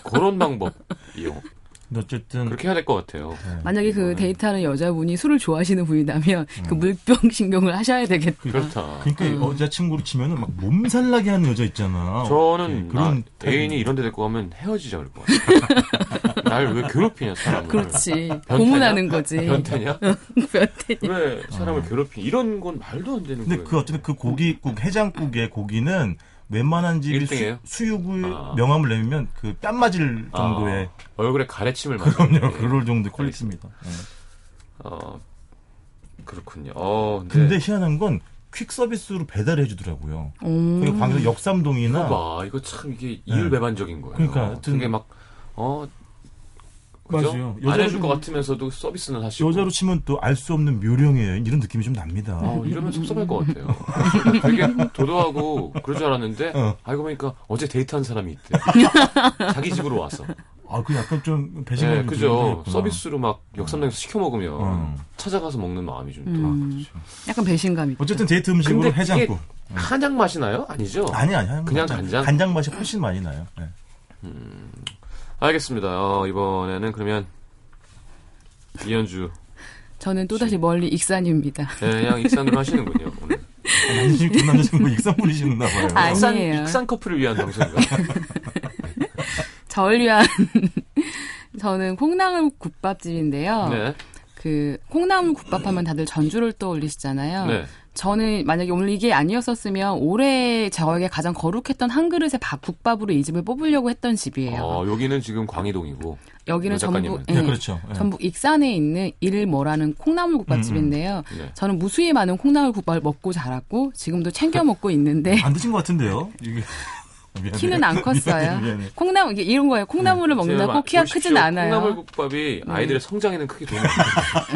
그런 방법이요. 근데 어쨌든 그렇게 해야 될 것 같아요. 만약에 그 데이트하는 여자분이 술을 좋아하시는 분이라면 음. 그 물병 [laughs] 신경을 하셔야 되겠다. 그렇다. 그러니까 여자친구를 치면은 막 몸살나게 하는 여자 있잖아. 저는 네, 그런 아, 애인이 이런 데 데리고 가면 헤어지자 그럴 것 같아요. [laughs] 날왜 괴롭히냐 사람을. 그렇지. 고문하는 거지. [laughs] 변태냐? 변태냐. 왜 사람을 괴롭히 이런 건 말도 안 되는 근데 거예요. 그 어쨌든 그 고기국 해장국의 고기는 웬만한 집이 일등이에요? 수, 수육을 아. 명함을 내면 그 뺨 맞을 정도의 아, 얼굴에 가래침을 [laughs] 맞는 그럼요 그럴 정도의 퀄리티입니다. 네. 어 그렇군요. 어 근데, 근데 희한한 건 퀵 서비스로 배달해 주더라고요. 음. 그러니까 방금 역삼동이나 봐 이거 참 이게 이율 배반적인 거예요. 그러니까 하여튼- 그게 막 어 그죠? 맞아요. 안 해줄 것 같으면서도 서비스는 하시고 여자로 치면 또 알 수 없는 묘령이에요. 이런 느낌이 좀 납니다. 어, 이러면 섭섭할 것 같아요. [laughs] 되게 도도하고 그럴 줄 알았는데 어. 알고 보니까 어제 데이트한 사람이 있대. [laughs] 자기 집으로 와서. 아, 그 약간 좀 배신감이 네, 좀 그죠. 서비스로 막 역삼동에서 시켜 먹으면 어. 찾아가서 먹는 마음이 좀 또. 음. 약간 배신감이. 어쨌든 데이트 음식으로 근데 해장국. 이게 한약 맛이 나요? 아니죠? 아니 아니 그냥 간장? 간장 맛이 훨씬 많이 나요. 네. 알겠습니다. 어, 이번에는 그러면 이현주 저는 또다시 멀리 익산입니다. 네, 그냥 익산으로 [laughs] 하시는군요. 오늘. 남자친구 전 남자친구 익산 분이시나 봐요. 아니. 익산, 아니에요. 익산 커플을 위한 방송인가? [laughs] 저를 위한 [laughs] 저는 콩나물 국밥집인데요. 네. 그 콩나물 국밥 하면 다들 전주를 떠올리시잖아요. 네. 저는 만약에 오늘 이게 아니었었으면 올해 저에게 가장 거룩했던 한 그릇의 밥 국밥으로 이 집을 뽑으려고 했던 집이에요. 어, 여기는 지금 광희동이고. 여기는 여 전북 작가님은. 네, 그렇죠. 네. 전북 익산에 있는 일머라는 콩나물 국밥집인데요. 네. 저는 무수히 많은 콩나물 국밥을 먹고 자랐고 지금도 챙겨 먹고 있는데 안 드신 것 같은데요. 이게. [laughs] 키는 안 컸어요. 미안해, 미안해. 콩나물 이게 이런 거예요. 콩나물을 먹는다고 키가 크진 않아요. 콩나물 국밥이 아이들의 성장에는 크게 도움이 됩니다.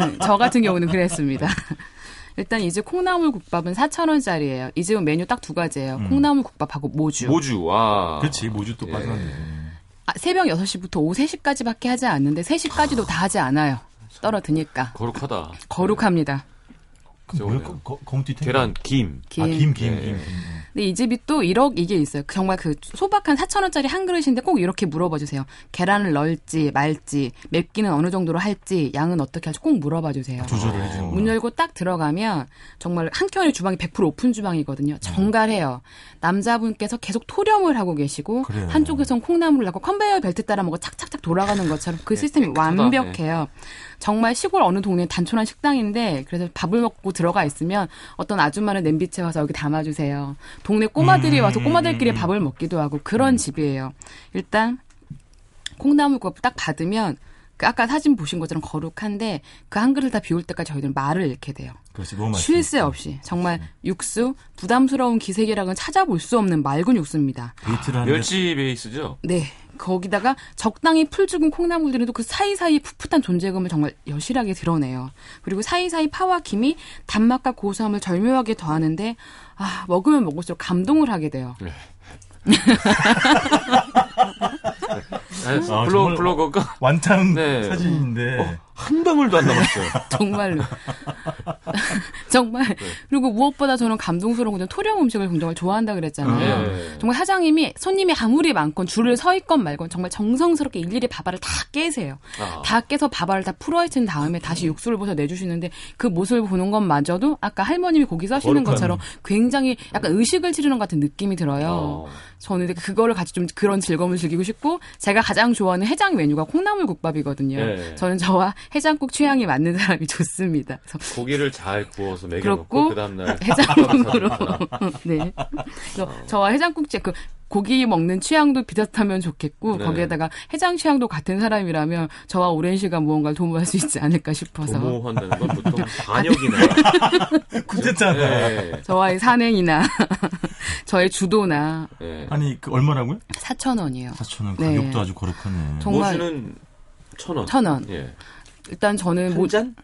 응, 저 같은 경우는 그랬습니다. [laughs] 일단 이집 콩나물 국밥은 4,000원짜리예요. 이 집은 메뉴 딱 두 가지예요. 콩나물 국밥하고 모주. 모주, 와. 그렇지 모주 또 예. 빠졌네. 아, 새벽 6시부터 오후 3시까지밖에 하지 않는데 3시까지도 다 하지 않아요. 떨어드니까. 거룩하다. 거룩합니다. 그 뭐야? 거- 거- 거무튀 탱? 계란, 김. 김. 아, 김, 김, 네. 김. 김. 근데 이 집이 또 1억 이게 있어요. 정말 그 소박 한 4천 원짜리 한 그릇인데 꼭 이렇게 물어봐 주세요. 계란을 넣을지 말지, 맵기는 어느 정도로 할지, 양은 어떻게 할지 꼭 물어봐 주세요. 조절을 해주는 거. 문 열고 딱 들어가면 정말 한켠에 주방이 100% 오픈 주방이거든요. 정갈해요. 남자분께서 계속 토렴을 하고 계시고 그래요. 한쪽에선 콩나물을 넣고 컨베이어 벨트 따라 먹고 착착착 돌아가는 것처럼 그 시스템이 깨끗하다. 완벽해요. 정말 시골 어느 동네 단촐한 식당인데 그래서 밥을 먹고 들어가 있으면 어떤 아줌마는 냄비채 와서 여기 담아주세요. 동네 꼬마들이 와서 꼬마들끼리 밥을 먹기도 하고 그런 집이에요. 일단 콩나물국 딱 받으면 그 아까 사진 보신 것처럼 거룩한데 그 한 그릇 다 비울 때까지 저희들은 말을 잃게 돼요. 그렇지, 너무 맛있어. 쉴새 없이 정말 육수 부담스러운 기색이랑은 찾아볼 수 없는 맑은 육수입니다. 하는데 멸치 베이스죠? 네. 거기다가 적당히 풀 죽은 콩나물들에도 그 사이사이 풋풋한 존재감을 정말 여실하게 드러내요. 그리고 사이사이 파와 김이 단맛과 고소함을 절묘하게 더하는데 아 먹으면 먹을수록 감동을 하게 돼요. 네. 아, 블로, 정말- 블로거가? 완탕 네. 사진인데 한 방울도 안 남았어요. [laughs] 정말로. [laughs] 정말. 그리고 무엇보다 저는 감동스러운 건 토령 음식을 굉장히 좋아한다 그랬잖아요. 네. 정말 사장님이 손님이 아무리 많건 줄을 서 있건 말건 정말 정성스럽게 일일이 밥알을 다 깨세요. 아. 다 깨서 밥알을 다 풀어헤친 다음에 다시 육수를 부어서 내주시는데 그 모습을 보는 것마저도 아까 할머님이 고기 써시는. 것처럼 굉장히 약간 의식을 치르는 것 같은 느낌이 들어요. 어. 저는 그거를 같이 좀 그런 즐거움을 즐기고 싶고 제가 가장 좋아하는 해장 메뉴가 콩나물 국밥이거든요. 네. 저는 저와 해장국 취향이 맞는 사람이 좋습니다. 고기를 잘 구워서 먹여놓고 그 다음날 해장국으로 네. 그래서 저와 해장국집 그 고기 먹는 취향도 비슷하면 좋겠고 네. 거기에다가 해장 취향도 같은 사람이라면 저와 오랜 시간 무언가를 도모할 수 있지 않을까 싶어서 도모한다는 건 보통 [laughs] 반역이나 [laughs] 쿠데타나. 네. 저와의 산행이나 [laughs] 저의 주도나 네. 아니, 그 얼마라고요? 4천 원이에요. 4천원. 네. 가격도 아주 거룩하네. 정말 모주는 천 원. 천 원. 예. 일단 저는 한 뭐, 잔?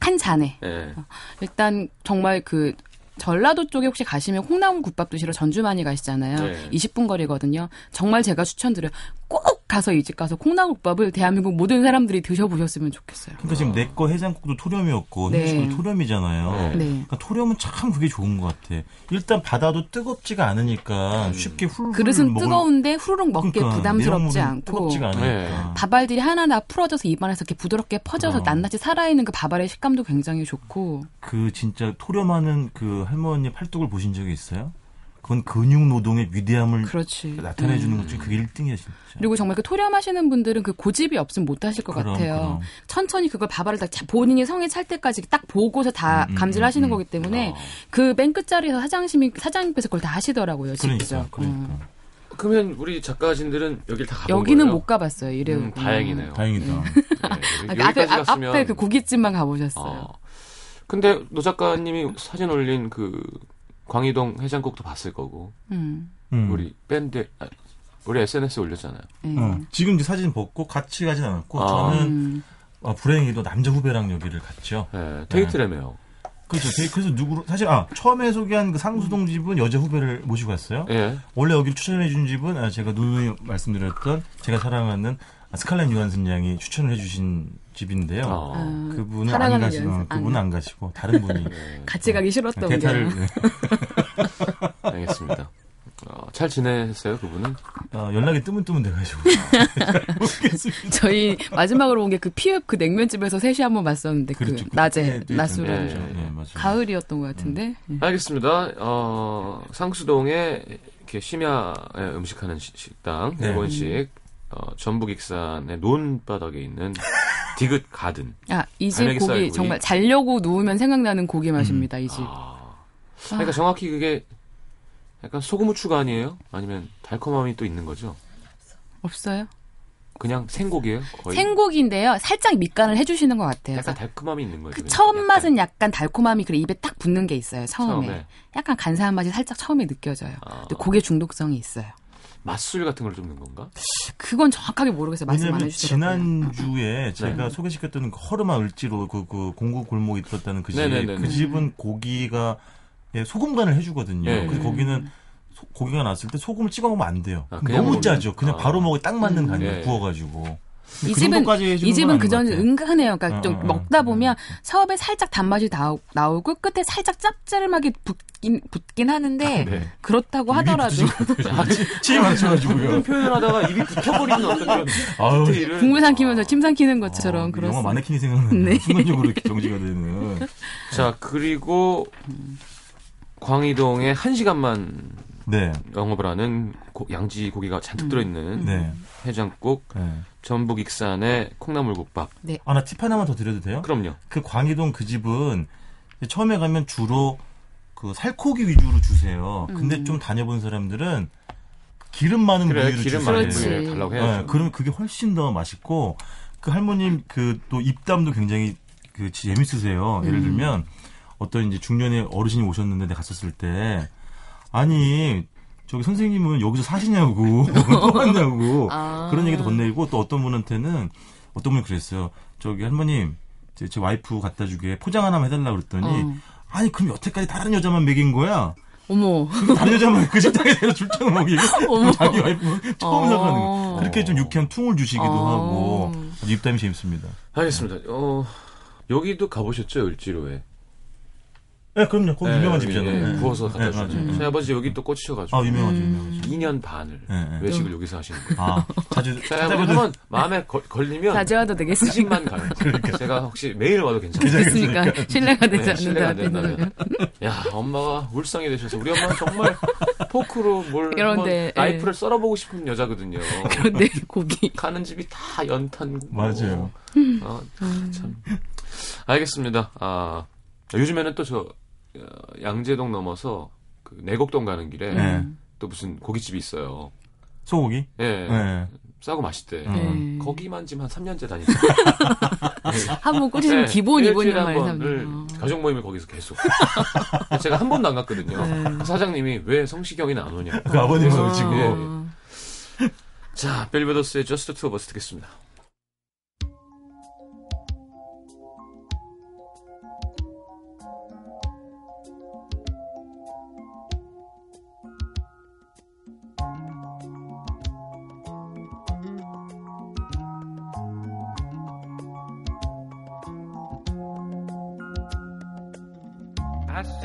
한 잔에 예. 일단 정말 그 전라도 쪽에 혹시 가시면 콩나물 국밥 드시러 전주 많이 가시잖아요. 네. 20분 거리거든요. 정말 제가 추천드려요. 꼭 가서 이집 가서 콩나물 국밥을 대한민국 모든 사람들이 드셔보셨으면 좋겠어요. 그러니까 지금 내 거 해장국도 토렴이었고 네. 현식도 토렴이잖아요. 네. 네. 그러니까 토렴은 참 그게 좋은 것 같아. 일단 받아도 뜨겁지가 않으니까 쉽게 훌훌 그릇은 먹을- 뜨거운데 후루룩 먹기 그러니까 부담스럽지 않고 뜨겁지가 않으니까. 네. 밥알들이 하나하나 풀어져서 입안에서 이렇게 부드럽게 퍼져서 어. 낱낱이 살아있는 그 밥알의 식감도 굉장히 좋고 그 진짜 토렴하는 그 할머니 팔뚝을 보신 적이 있어요? 그건 근육 노동의 위대함을 그렇지. 나타내 주는 음. 것 중에 그게 1등이야 진짜. 그리고 정말 그 토렴하시는 분들은 그 고집이 없으면 못 하실 것 그럼, 같아요. 그럼. 천천히 그걸 밥알을 다 자- 본인이 성에 찰 때까지 딱 보고서 다 음, 음, 감지를 음, 하시는 음. 거기 때문에 어. 그 맨 끝자리에서 사장님이 사장님께서 그걸 다 하시더라고요. 그러니까 직접. 그러니까. 음. 그러면 우리 작가진들은 여길 다 가본 여기는 거예요? 못 가봤어요. 이래요. 음, 다행이네요. 다행이다. [laughs] 네, 아, 여기- 앞에, 갔으면 앞에 그 고깃집만 가보셨어요. 어. 근데 노 작가님이 사진 올린 그 광희동 해장국도 봤을 거고 음. 음. 우리 밴드 아, 우리 SNS에 올렸잖아요. 네. 어, 지금 이제 사진 벗고 같이 가진 않았고 아. 저는 음. 어, 불행히도 남자 후배랑 여기를 갔죠. 네, 데이트라며요. 그렇죠. 되게- 그래서 누구로 사실 아 처음에 소개한 그 상수동 집은 여자 후배를 모시고 갔어요. 예. 원래 여기를 추천해 준 집은 아, 제가 누누이 말씀드렸던 제가 사랑하는 스칼렛 요한슨 양이 추천을 해주신 집인데요. 어. 아, 그분은 안 가시고 연습. 그분은 안 안 가시고 다른 분이 네, [laughs] 같이 가기 싫었던 게. 대타를 [laughs] 네. 알겠습니다. 어, 잘 지내셨어요, 그분은? 어, 연락이 뜨문뜨문 돼가지고 모르겠습니다. [laughs] 저희 마지막으로 온 게 그 피읍 그 냉면집에서 셋이 한번 봤었는데 그 그렇죠. 낮에 그때 낮술을 예. 그렇죠. 네, 맞아요. 가을이었던 것 같은데. 예. 알겠습니다. 어, 상수동에 이렇게 심야에 음식하는 시- 식당, 네. 일본식, 어, 전북 익산의 논바닥에 있는 [laughs] 디귿 가든. 아, 이 집 고기 구이. 정말 자려고 누우면 생각나는 고기 맛입니다, 이 집. 아. 그러니까 정확히 그게 약간 소금 후추가 아니에요? 아니면 달콤함이 또 있는 거죠? 없어요? 그냥 생고기예요? 거의? 생고기인데요. 살짝 밑간을 해주시는 것 같아요. 약간 달콤함이 있는 거죠. 그. 처음 약간. 맛은 약간 달콤함이 그래 입에 딱 붙는 게 있어요. 처음에. 처음에. 약간 간사한 맛이 살짝 처음에 느껴져요. 아. 근데 고기에 중독성이 있어요. 맛술 같은 걸 좀 넣은 건가? 그건 정확하게 모르겠어요. 말씀 안 해주시더라고요. 지난주에 제가 소개시켰던 그 허름한 을지로 그, 그 공구 골목에 들었다는 그 집, 네네네네. 그 집은 고기가 예, 소금 간을 해주거든요. 네. 그래서 거기는 소- 고기가 나왔을 때 소금을 찍어 먹으면 안 돼요. 아, 너무 먹으면- 짜죠. 그냥 아. 바로 먹어 딱 맞는 간이에요. 예. 구워가지고. 이 그 집은 이 집은 건그 아닌 것전 같아요. 은근해요. 그러니까 어, 좀 어, 어. 먹다 보면 처음에 살짝 단맛이 나, 나오고 끝에 살짝 짭짤하게 붙긴 붙긴 하는데 네. 그렇다고 하더라도 치에 맞춰가지고요. [laughs] 표현을 하다가 입이 붙어버리는 어떤 그런 [laughs] 아유, 디테일을. 국물 삼키면서 침 삼키는 것처럼 어, 영화 그렇습니다. 마네킹이 생각나는 네. 순간적으로 이렇게 정지가 되는. [laughs] 자, 그리고 광희동에 한 시간만 네, 영업을 하는 고- 양지 고기가 잔뜩 들어있는 네, 해장국, 네. 전북 익산의 콩나물국밥. 아, 나 팁 하나만 더 드려도 돼요? 그럼요. 그 광희동 그 집은 처음에 가면 주로 그 살코기 위주로 주세요. 근데 좀 다녀본 사람들은 그 기름 많은 그래, 부위로 기름 주세요. 많은. 부위를 달라고 네, 해야죠. 그러면 그게 훨씬 더 맛있고 그 할머님 그 또 입담도 굉장히 그 재밌으세요. 예를 들면 어떤 이제 중년의 어르신이 오셨는데 내가 갔었을 때 아니 저기 선생님은 여기서 사시냐고 [laughs] 또 왔냐고 아. 그런 얘기도 건네고 또 어떤 분한테는 어떤 분이 그랬어요. 저기 할머님 제, 제 와이프 갖다 주게 포장 하나만 해달라고 그랬더니 어. 아니 그럼 여태까지 다른 여자만 먹인 거야? 어머. 다른 여자만 그 식당에 데려 줄줄 먹이고 [laughs] 어머. 자기 와이프 처음 어. 사가는 거. 그렇게 좀 유쾌한 퉁을 주시기도 어. 하고 아주 입담이 재밌습니다. 알겠습니다. 어, 여기도 가보셨죠, 을지로에? 네, 그럼요. 거기 네, 유명한 여기, 집이잖아요. 예, 네. 구워서 갖다 네, 주는. 맞아요. 저희 아버지 여기 또 꽂히셔가지고. 아, 유명하죠, 유명하죠. 2년 반을 네, 네. 외식을 여기서 하시는 거예요. 아, 자주 제가 찾아봐도 한번 마음에 걸, 걸리면 자주 와도 그 되겠습니까? 집만 가요. 제가 혹시 매일 와도 괜찮아요. 됐습니까? 신뢰가 되지 네, 신뢰가 안 않는다. 된다면. 야, 엄마가 울상이 되셔서 우리 엄마는 정말 포크로 뭘 그런데, 한번 나이프를 썰어보고 싶은 여자거든요. 그런데 고기. 가는 집이 다 연탄. 맞아요. 아, 참. 알겠습니다. 아, 요즘에는 또저 양재동 넘어서 그 내곡동 가는 길에 네. 또 무슨 고깃집이 있어요. 소고기? 예. 네. 싸고 맛있대. 음. 네. 거기만 지금 한 3년째 다니죠. [laughs] 한번 꽂히면 네, 기본 한 말이. 가족 모임을 거기서 계속. 제가 한 번도 안 갔거든요. 네. 그 사장님이 왜 성시경이는 안 오냐. 그 아버님 그래서 모시고. 예. 어. 자, 벨베더스의 Just Two of Us 듣겠습니다.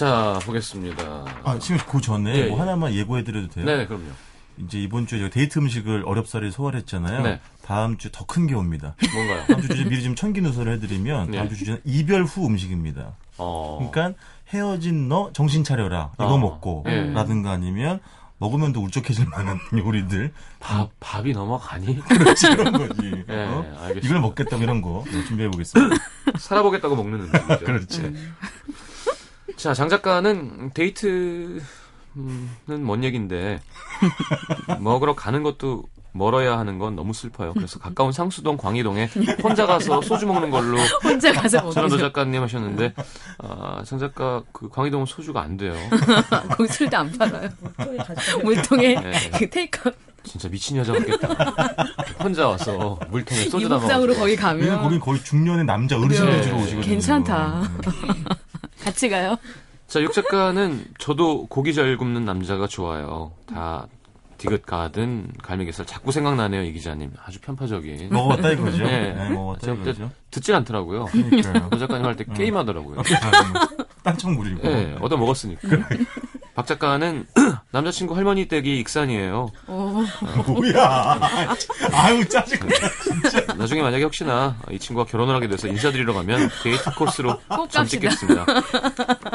자, 보겠습니다. 아, 지금 그 전에 예, 뭐 예. 하나만 예고해드려도 돼요? 네, 그럼요. 이제 이번 주에 저희 데이트 음식을 어렵사리 소화했잖아요. 네. 다음 주 더 큰 게 옵니다. 뭔가요? 다음 주 주제 미리 좀 천기 누설을 해드리면 네. 다음 주 주제는 이별 후 음식입니다. 어. 그러니까 헤어진 너 정신 차려라 이거 어. 먹고 예. 라든가 아니면 먹으면 더 울적해질 만한 [laughs] 요리들 밥, 밥이 넘어가니? [laughs] 그렇지 그런 거지. [laughs] 예, 어? 알겠습니다. 이걸 먹겠다고 이런 거 네, 준비해 보겠습니다. 살아보겠다고 먹는 음식이죠. 그렇지. 자, 장 작가는 데이트는 뭔 얘긴데 먹으러 가는 것도 멀어야 하는 건 너무 슬퍼요. 그래서 가까운 상수동 광희동에 혼자 가서 소주 먹는 걸로 혼자 가서 전원도 먹기죠. 작가님 하셨는데 아, 장 작가 그 광희동은 소주가 안 돼요. [laughs] 거기 술도 안 팔아요. 물통에 네. 그 테이크아웃 진짜 미친 여자 같겠다. 혼자 와서 물통에 소주 이목상으로 담아가지고. 거기 왜냐면 가면 거긴 거의 중년의 남자 어르신들 네. 주로 오시거든요. 괜찮다. 음. 같이 가요. 자, 육 작가는 저도 고기 잘 굽는 남자가 좋아요. 다 디귿 가든 갈매기살 자꾸 생각나네요, 이 기자님. 아주 편파적인. 먹어봤다 이거죠. 네. 네, 그때 이거죠. 듣질 않더라고요. 그러니까요. 박 작가님 할 때 게임하더라고요. 딴청 부리고. 예, 얻어 먹었으니까. 박 작가는 [clears throat] 남자친구 할머니 댁이 익산이에요. 어, 뭐야. 아유, 짜증나. 나중에 만약에 혹시나 이 친구가 결혼을 하게 돼서 인사드리러 가면 데이트 코스로 [laughs] 꼭 점. 찍겠습니다.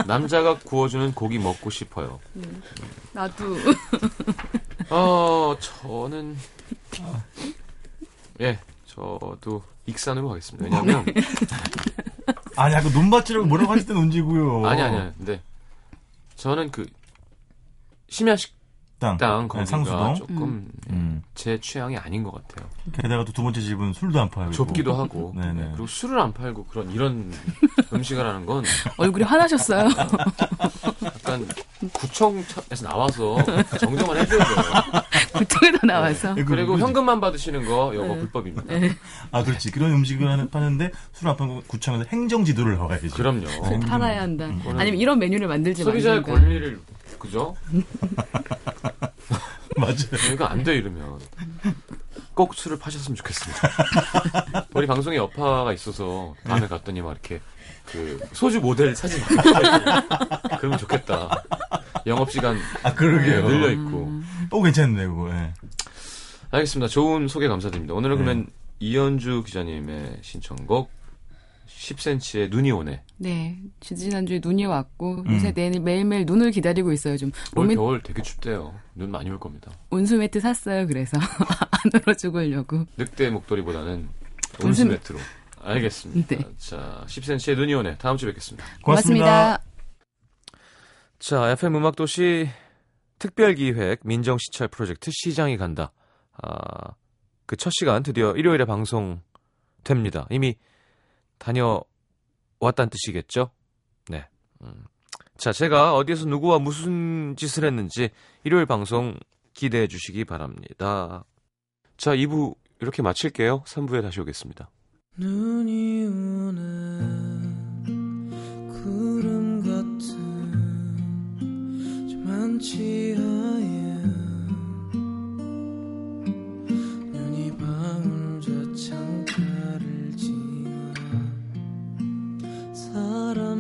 남자가 구워주는 고기 먹고 싶어요. 나도. 어, 저는 예, 저도 익산으로 가겠습니다. 왜냐하면 아니, 아까 논밭이라고 뭐라고 하실 땐 언제고요. 아니 아니야. 근데 저는 그 심야식 땅, 땅 거기가 네, 상수동. 조금 음. 제 취향이 아닌 것 같아요. 게다가 또 두 번째 집은 술도 안 팔고. 좁기도 하고 네네. [laughs] 네, 그리고 술을 안 팔고 그런 이런 [laughs] 음식을 하는 건 얼굴이 화나셨어요. [laughs] 약간 구청에서 나와서 정정을 해줘야 돼요. 구청에서 나와서. 네, 그리고. 현금만 받으시는 거 이거 불법입니다. 아, 그렇지. 그런 음식을 하는, 파는데 술 안 팔고 구청에서 행정지도를 나와야지. 그럼요. 팔아야 한다. 음. 아니면 이런 메뉴를 만들지 소비자의 말든가. 권리를 그죠? [laughs] 맞아요. 이거 안 돼 이러면 꼭 술을 파셨으면 좋겠습니다. [laughs] 우리 방송에 여파가 있어서 다음에 갔더니 막 이렇게 그 소주 모델 사진 막 [laughs] 그러면 좋겠다. 영업 시간 아, 그러게요. 늘려 있고. 또 괜찮네, 그거. 예. 알겠습니다. 좋은 소개 감사드립니다. 오늘은 네. 그러면 이현주 기자님의 신청곡 10cm의 눈이 오네. 네. 지지난주에 눈이 왔고, 음. 요새 내일 매일매일 눈을 기다리고 있어요. 좀, 올 로맨, 겨울 되게 춥대요. 눈 많이 올 겁니다. 온수 매트 샀어요. 그래서. [laughs] 안으로 죽으려고. 늑대 목도리보다는 온수 온수 매트로. 알겠습니다. 네. 자, 10cm의 눈이 오네. 다음 주에 뵙겠습니다. 고맙습니다. 자, FM 음악 도시 특별 기획 민정 시찰 프로젝트 시장이 간다. 아, 그 첫 시간 드디어 일요일에 방송됩니다. 이미 다녀왔다는 뜻이겠죠? 네. 음. 자, 제가 어디에서 누구와 무슨 짓을 했는지 일요일 방송 기대해 주시기 바랍니다. 자, 2부 이렇게 마칠게요. 3부에 다시 오겠습니다. 눈이 오는 구름 같은 좀 많지 haram.